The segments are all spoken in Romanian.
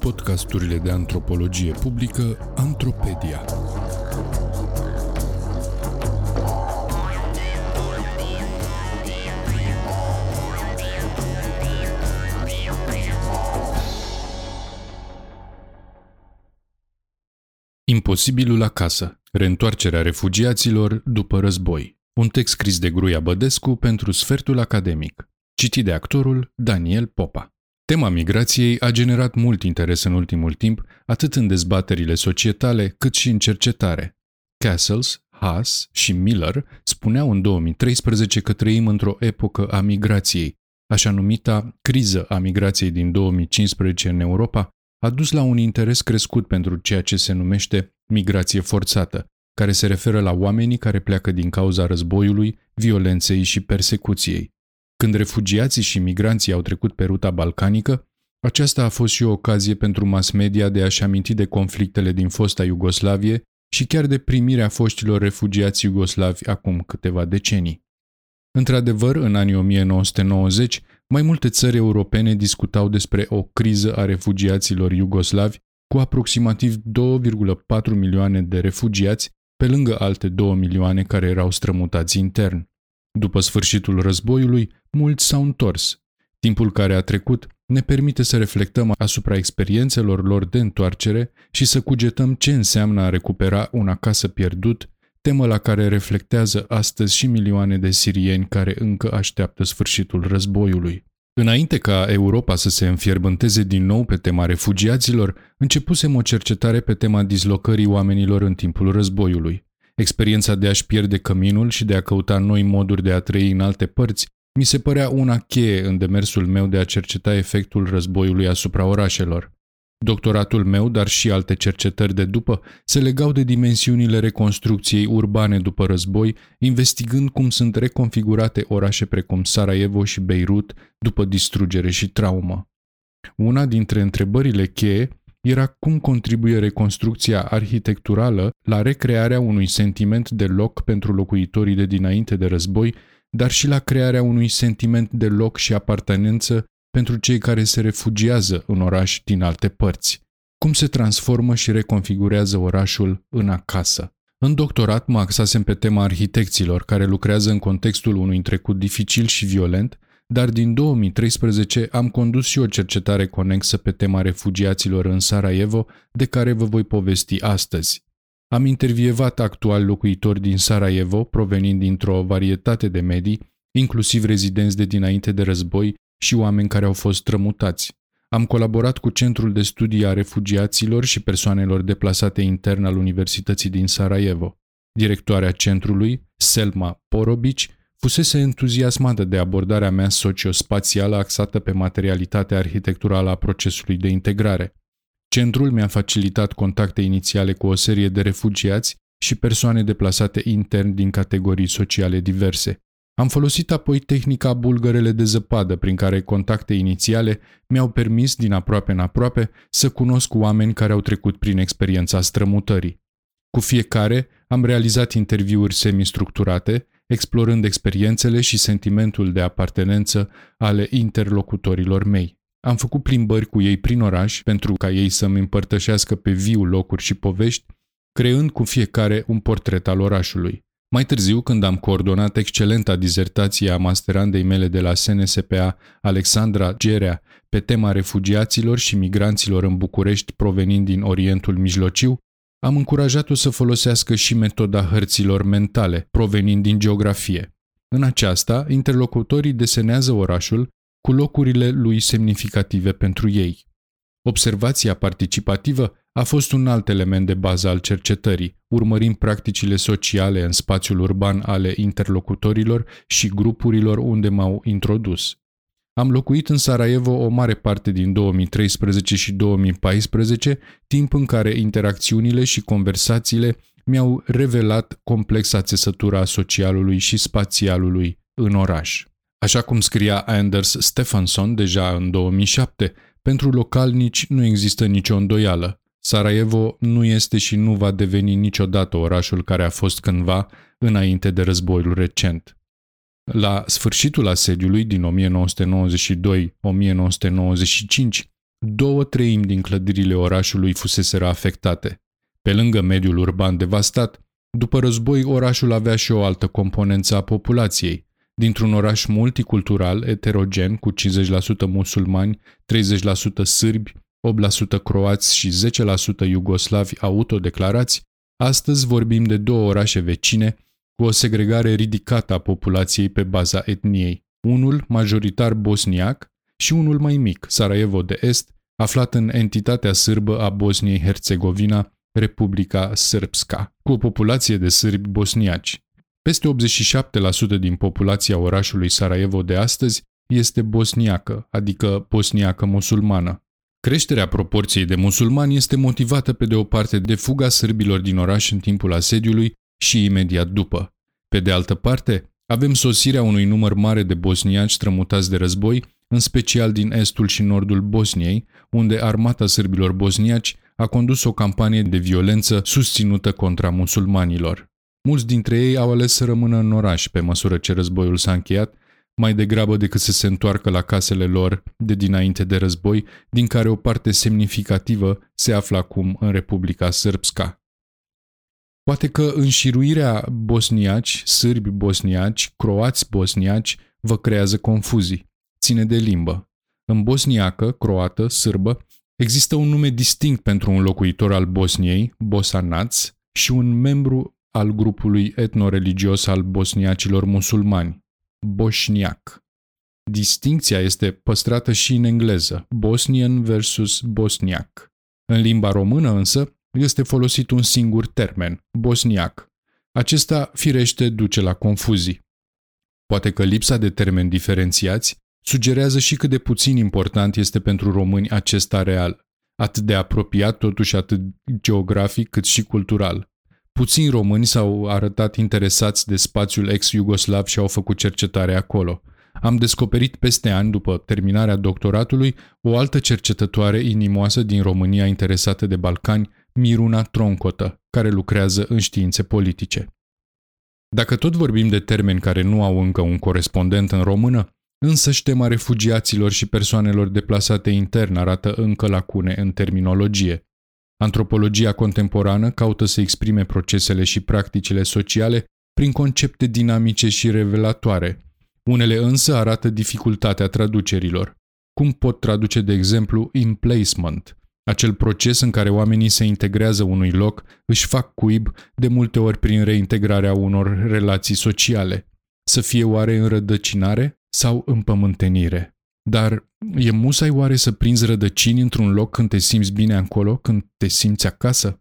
Podcasturile de antropologie publică Antropedia. Imposibilul acasă. Reîntoarcerea refugiaților după război. Un text scris de Gruia Bădescu pentru Sfertul Academic. Citit de actorul Daniel Popa. Tema migrației a generat mult interes în ultimul timp, atât în dezbaterile societale, cât și în cercetare. Castles, Haas și Miller spuneau în 2013 că trăim într-o epocă a migrației. Așa numita criză a migrației din 2015 în Europa a dus la un interes crescut pentru ceea ce se numește migrație forțată, care se referă la oamenii care pleacă din cauza războiului, violenței și persecuției. Când refugiații și migranții au trecut pe ruta balcanică, aceasta a fost și o ocazie pentru mass media de a-și aminti de conflictele din fosta Iugoslavie și chiar de primirea foștilor refugiați iugoslavi acum câteva decenii. Într-adevăr, în anii 1990, mai multe țări europene discutau despre o criză a refugiaților iugoslavi cu aproximativ 2,4 milioane de refugiați, pe lângă alte 2 milioane care erau strămutați intern. După sfârșitul războiului, mulți s-au întors. Timpul care a trecut ne permite să reflectăm asupra experiențelor lor de întoarcere și să cugetăm ce înseamnă a recupera un acasă pierdut, temă la care reflectează astăzi și milioane de sirieni care încă așteaptă sfârșitul războiului. Înainte ca Europa să se înfierbânteze din nou pe tema refugiaților, începusem o cercetare pe tema dislocării oamenilor în timpul războiului. Experiența de a-și pierde căminul și de a căuta noi moduri de a trăi în alte părți mi se părea una cheie în demersul meu de a cerceta efectul războiului asupra orașelor. Doctoratul meu, dar și alte cercetări de după, se legau de dimensiunile reconstrucției urbane după război, investigând cum sunt reconfigurate orașe precum Sarajevo și Beirut după distrugere și traumă. Una dintre întrebările cheie era cum contribuie reconstrucția arhitecturală la recrearea unui sentiment de loc pentru locuitorii de dinainte de război, dar și la crearea unui sentiment de loc și apartenență pentru cei care se refugiază în oraș din alte părți. Cum se transformă și reconfigurează orașul în acasă. În doctorat mă axasem pe tema arhitecților care lucrează în contextul unui trecut dificil și violent, dar din 2013 am condus și o cercetare conexă pe tema refugiaților în Sarajevo, de care vă voi povesti astăzi. Am intervievat actual locuitori din Sarajevo, provenind dintr-o varietate de medii, inclusiv rezidenți de dinainte de război și oameni care au fost strămutați. Am colaborat cu Centrul de Studii a Refugiaților și Persoanelor Deplasate Intern al Universității din Sarajevo. Directoarea centrului, Selma Porobici, fusese entuziasmată de abordarea mea sociospațială axată pe materialitatea arhitecturală a procesului de integrare. Centrul mi-a facilitat contacte inițiale cu o serie de refugiați și persoane deplasate intern din categorii sociale diverse. Am folosit apoi tehnica bulgărele de zăpadă, prin care contacte inițiale mi-au permis din aproape în aproape să cunosc oameni care au trecut prin experiența strămutării. Cu fiecare am realizat interviuri semistructurate, explorând experiențele și sentimentul de apartenență ale interlocutorilor mei. Am făcut plimbări cu ei prin oraș pentru ca ei să-mi împărtășească pe viu locuri și povești, creând cu fiecare un portret al orașului. Mai târziu, când am coordonat excelenta dizertație a masterandei mele de la SNSPA, Alexandra Gerea, pe tema refugiaților și migranților în București provenind din Orientul Mijlociu, am încurajat-o să folosească și metoda hărților mentale, provenind din geografie. În aceasta, interlocutorii desenează orașul cu locurile lui semnificative pentru ei. Observația participativă a fost un alt element de bază al cercetării, urmărind practicile sociale în spațiul urban ale interlocutorilor și grupurilor unde m-au introdus. Am locuit în Sarajevo o mare parte din 2013 și 2014, timp în care interacțiunile și conversațiile mi-au revelat complexa țesătura socialului și spațialului în oraș. Așa cum scria Anders Stefansson deja în 2007, pentru localnici nu există nicio îndoială. Sarajevo nu este și nu va deveni niciodată orașul care a fost cândva înainte de războiul recent. La sfârșitul asediului din 1992-1995, două treimi din clădirile orașului fuseseră afectate. Pe lângă mediul urban devastat, după război orașul avea și o altă componență a populației. Dintr-un oraș multicultural, eterogen, cu 50% musulmani, 30% sârbi, 8% croați și 10% iugoslavi autodeclarați, astăzi vorbim de două orașe vecine cu o segregare ridicată a populației pe baza etniei, unul majoritar bosniac și unul mai mic, Sarajevo de Est, aflat în entitatea sârbă a Bosniei-Herzegovina, Republica Srpska, cu o populație de sârbi bosniaci. Peste 87% din populația orașului Sarajevo de astăzi este bosniacă, adică bosniacă musulmană. Creșterea proporției de musulmani este motivată pe de o parte de fuga sârbilor din oraș în timpul asediului și imediat după. Pe de altă parte, avem sosirea unui număr mare de bosniaci strămutați de război, în special din estul și nordul Bosniei, unde armata sârbilor bosniaci a condus o campanie de violență susținută contra musulmanilor. Mulți dintre ei au ales să rămână în oraș pe măsură ce războiul s-a încheiat, mai degrabă decât să se întoarcă la casele lor de dinainte de război, din care o parte semnificativă se află acum în Republica Sârbska. Poate că înșiruirea bosniaci, sârbi bosniaci, croați bosniaci vă creează confuzii. Ține de limbă. În bosniacă, croată, sârbă, există un nume distinct pentru un locuitor al Bosniei, bosanaț, și un membru al grupului etnoreligios al bosniacilor musulmani, boșniac. Distincția este păstrată și în engleză, Bosnian versus bosniac. În limba română însă este folosit un singur termen, bosniac. Acesta firește duce la confuzii. Poate că lipsa de termeni diferențiați sugerează și cât de puțin important este pentru români acest areal, atât de apropiat totuși atât geografic cât și cultural. Puțini români s-au arătat interesați de spațiul ex-iugoslav și au făcut cercetare acolo. Am descoperit peste ani, după terminarea doctoratului, o altă cercetătoare inimoasă din România interesată de Balcani, Miruna Troncotă, care lucrează în științe politice. Dacă tot vorbim de termeni care nu au încă un corespondent în română, însă tema refugiaților și persoanelor deplasate intern arată încă lacune în terminologie. Antropologia contemporană caută să exprime procesele și practicile sociale prin concepte dinamice și revelatoare. Unele însă arată dificultatea traducerilor. Cum pot traduce, de exemplu, emplacement, acel proces în care oamenii se integrează unui loc, își fac cuib, de multe ori prin reintegrarea unor relații sociale. Să fie oare înrădăcinare sau împământenire? Dar e musai oare să prinzi rădăcini într-un loc când te simți bine acolo, când te simți acasă?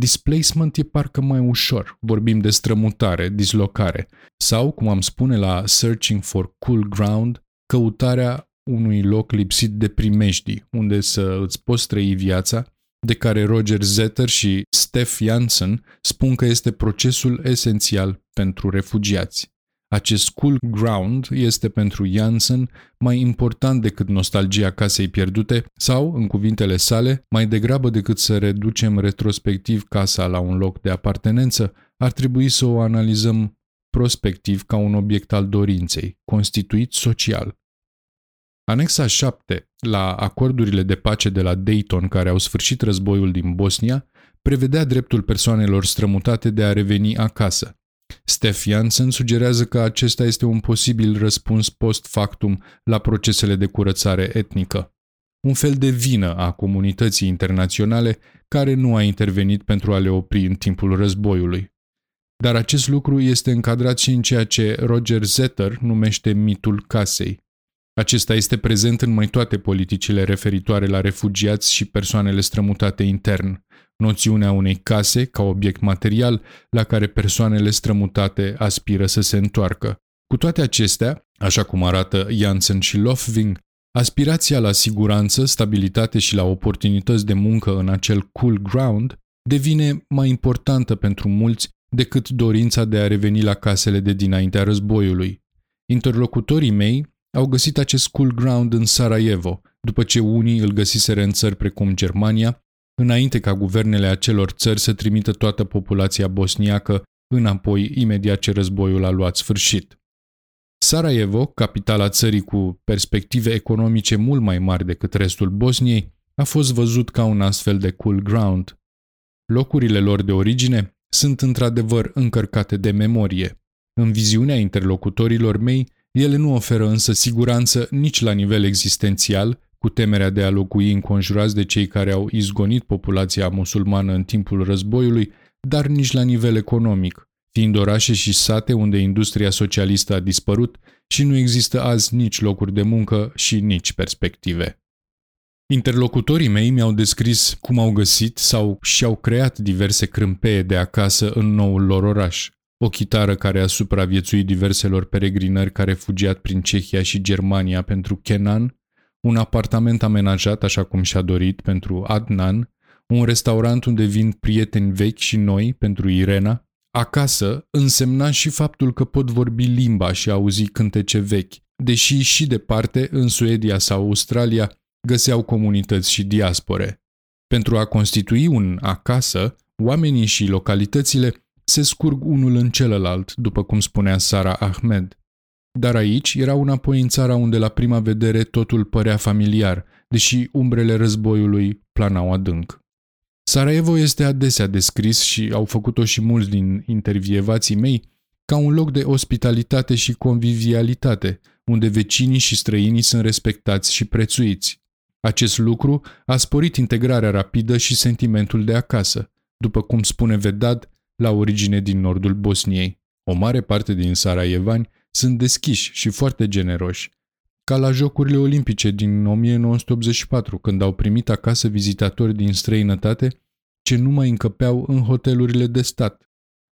Displacement e parcă mai ușor, vorbim de strămutare, dislocare, sau, cum am spune la Searching for Cool Ground, căutarea unui loc lipsit de primejdii, unde să îți poți trăi viața, de care Roger Zetter și Steph Janssen spun că este procesul esențial pentru refugiați. Acest cool ground este pentru Janssen mai important decât nostalgia casei pierdute sau, în cuvintele sale, mai degrabă decât să reducem retrospectiv casa la un loc de apartenență, ar trebui să o analizăm prospectiv ca un obiect al dorinței, constituit social. Anexa 7 la acordurile de pace de la Dayton care au sfârșit războiul din Bosnia prevedea dreptul persoanelor strămutate de a reveni acasă, Steph Janssen sugerează că acesta este un posibil răspuns post factum la procesele de curățare etnică. Un fel de vină a comunității internaționale care nu a intervenit pentru a le opri în timpul războiului. Dar acest lucru este încadrat și în ceea ce Roger Zetter numește mitul casei. Acesta este prezent în mai toate politicile referitoare la refugiați și persoanele strămutate intern, noțiunea unei case ca obiect material la care persoanele strămutate aspiră să se întoarcă. Cu toate acestea, așa cum arată Janssen și Lofving, aspirația la siguranță, stabilitate și la oportunități de muncă în acel cool ground devine mai importantă pentru mulți decât dorința de a reveni la casele de dinaintea războiului. Interlocutorii mei au găsit acest cool ground în Sarajevo, după ce unii îl găsiseră în țări precum Germania, înainte ca guvernele acelor țări să trimită toată populația bosniacă înapoi imediat ce războiul a luat sfârșit. Sarajevo, capitala țării cu perspective economice mult mai mari decât restul Bosniei, a fost văzut ca un astfel de cool ground. Locurile lor de origine sunt într-adevăr încărcate de memorie. În viziunea interlocutorilor mei, ele nu oferă însă siguranță nici la nivel existențial, cu temerea de a locui înconjurați de cei care au izgonit populația musulmană în timpul războiului, dar nici la nivel economic, fiind orașe și sate unde industria socialistă a dispărut și nu există azi nici locuri de muncă și nici perspective. Interlocutorii mei mi-au descris cum au găsit sau și-au creat diverse crâmpeie de acasă în noul lor oraș. O chitară care a supraviețuit diverselor peregrinări care fugiat prin Cehia și Germania pentru Kenan, un apartament amenajat așa cum și-a dorit pentru Adnan, un restaurant unde vin prieteni vechi și noi pentru Irena, Acasă însemna și faptul că pot vorbi limba și auzi cântece vechi, deși și departe, în Suedia sau Australia, găseau comunități și diaspore. Pentru a constitui un acasă, oamenii și localitățile se scurg unul în celălalt, după cum spunea Sara Ahmed. Dar aici era înapoi în țara unde la prima vedere totul părea familiar, deși umbrele războiului planau adânc. Sarajevo este adesea descris și au făcut-o și mulți din intervievații mei ca un loc de ospitalitate și convivialitate, unde vecinii și străinii sunt respectați și prețuiți. Acest lucru a sporit integrarea rapidă și sentimentul de acasă, după cum spune Vedad, la origine din nordul Bosniei. O mare parte din sarajevani sunt deschiși și foarte generoși, ca la Jocurile Olimpice din 1984, când au primit acasă vizitatori din străinătate ce nu mai încăpeau în hotelurile de stat.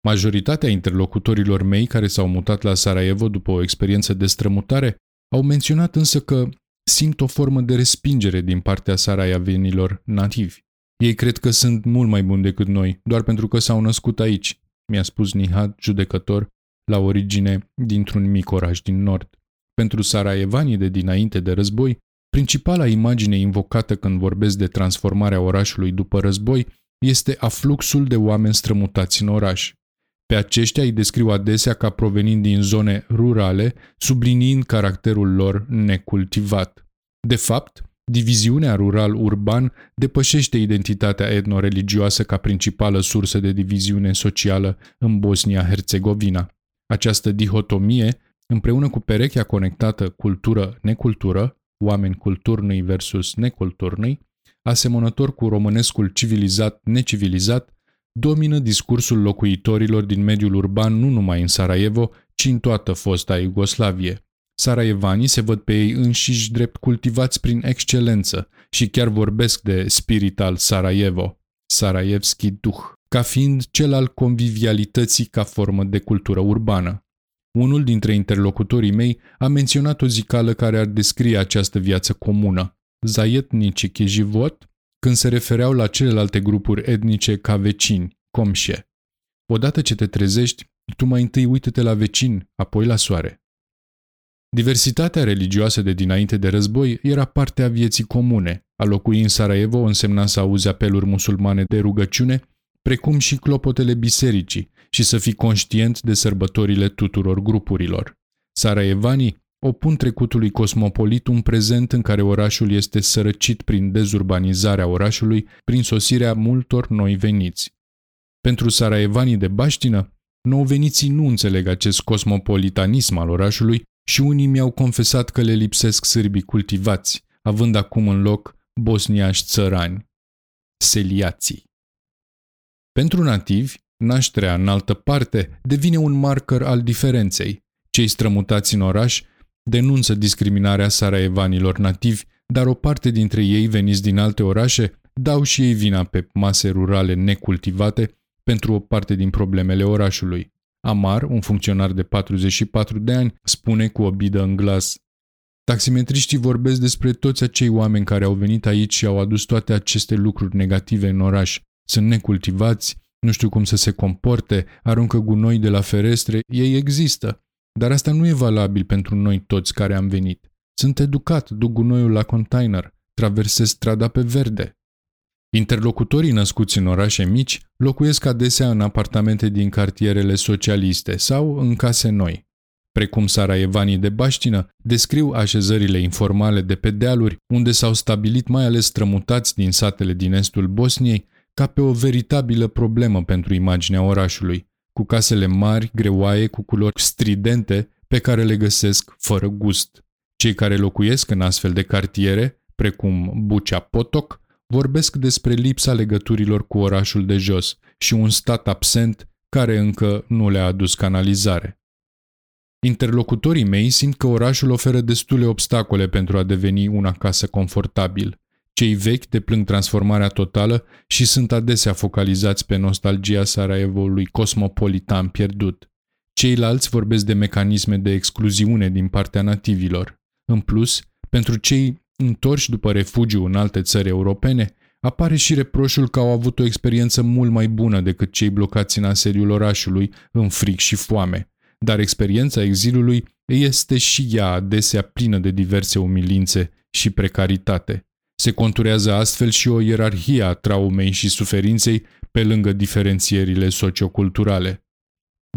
Majoritatea interlocutorilor mei care s-au mutat la Sarajevo după o experiență de strămutare au menționat însă că simt o formă de respingere din partea sarajavenilor nativi. Ei cred că sunt mult mai buni decât noi, doar pentru că s-au născut aici, mi-a spus Nihat, judecător, la origine dintr-un mic oraș din nord. Pentru sarajevanii de dinainte de război, principala imagine invocată când vorbesc de transformarea orașului după război este afluxul de oameni strămutați în oraș. Pe aceștia îi descriu adesea ca provenind din zone rurale, subliniind caracterul lor necultivat. De fapt, diviziunea rural-urban depășește identitatea etnoreligioasă ca principală sursă de diviziune socială în Bosnia-Herzegovina. Această dihotomie, împreună cu perechea conectată cultură-necultură, oameni culturnii versus neculturnii, asemănător cu românescul civilizat-necivilizat, domină discursul locuitorilor din mediul urban nu numai în Sarajevo, ci în toată fosta Iugoslavie. Saraievanii se văd pe ei înșiși drept cultivați prin excelență și chiar vorbesc de spiritual Sarajevo, Sarajevski Duh, ca fiind cel al convivialității ca formă de cultură urbană. Unul dintre interlocutorii mei a menționat o zicală care ar descrie această viață comună, zaietnici Kijivot, când se refereau la celelalte grupuri etnice ca vecini, comșe. Odată ce te trezești, tu mai întâi uită-te la vecin, apoi la soare. Diversitatea religioasă de dinainte de război era parte a vieții comune. A locui în Sarajevo însemna să auzi apeluri musulmane de rugăciune, precum și clopotele bisericii și să fii conștient de sărbătorile tuturor grupurilor. Sarajevanii opun trecutului cosmopolit un prezent în care orașul este sărăcit prin dezurbanizarea orașului, prin sosirea multor noi veniți. Pentru saraevanii de baștină, nou veniții nu înțeleg acest cosmopolitanism al orașului și unii mi-au confesat că le lipsesc sârbii cultivați, având acum în loc bosniași țărani, seliații. Pentru nativi, nașterea în altă parte devine un marker al diferenței. Cei strămutați în oraș denunță discriminarea saraevanilor nativi, dar o parte dintre ei veniți din alte orașe dau și ei vina pe mase rurale necultivate pentru o parte din problemele orașului. Amar, un funcționar de 44 de ani, spune cu o bidă în glas Taximetriștii vorbesc despre toți acei oameni care au venit aici și au adus toate aceste lucruri negative în oraș. Sunt necultivați, nu știu cum să se comporte, aruncă gunoi de la ferestre, ei există. Dar asta nu e valabil pentru noi toți care am venit. Sunt educat, duc gunoiul la container, traversez strada pe verde. Interlocutorii născuți în orașe mici locuiesc adesea în apartamente din cartierele socialiste sau în case noi. precum saraevanii de baștină, descriu așezările informale de pe dealuri, unde s-au stabilit mai ales strămutați din satele din estul Bosniei, ca pe o veritabilă problemă pentru imaginea orașului, cu casele mari, greoaie, cu culori stridente, pe care le găsesc fără gust. Cei care locuiesc în astfel de cartiere, precum Bucea Potoc, vorbesc despre lipsa legăturilor cu orașul de jos și un stat absent care încă nu le-a adus canalizare. Interlocutorii mei simt că orașul oferă destule obstacole pentru a deveni un acasă confortabil. Cei vechi deplâng transformarea totală și sunt adesea focalizați pe nostalgia Sarajevoului cosmopolitan pierdut. Ceilalți vorbesc de mecanisme de excluziune din partea nativilor. În plus, pentru cei întorși după refugiu în alte țări europene, apare și reproșul că au avut o experiență mult mai bună decât cei blocați în asediul orașului, în fric și foame, dar experiența exilului este și ea adesea plină de diverse umilințe și precaritate. Se conturează astfel și o ierarhie a traumei și suferinței pe lângă diferențierile socioculturale.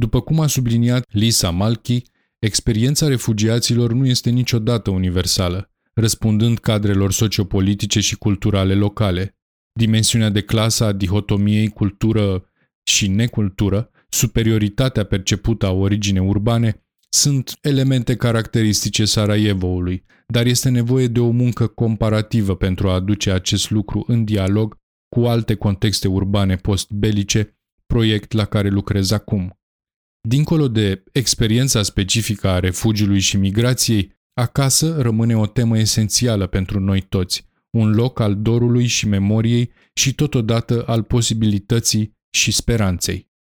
După cum a subliniat Lisa Malki, experiența refugiaților nu este niciodată universală, răspundând cadrelor sociopolitice și culturale locale. Dimensiunea de clasă a dihotomiei cultură și necultură superioritatea percepută a origine urbane, sunt elemente caracteristice Sarajevoului, dar este nevoie de o muncă comparativă pentru a aduce acest lucru în dialog cu alte contexte urbane postbelice, proiect la care lucrez acum. Dincolo de experiența specifică a refugiului și migrației, acasă rămâne o temă esențială pentru noi toți, un loc al dorului și memoriei și totodată al posibilității și speranței.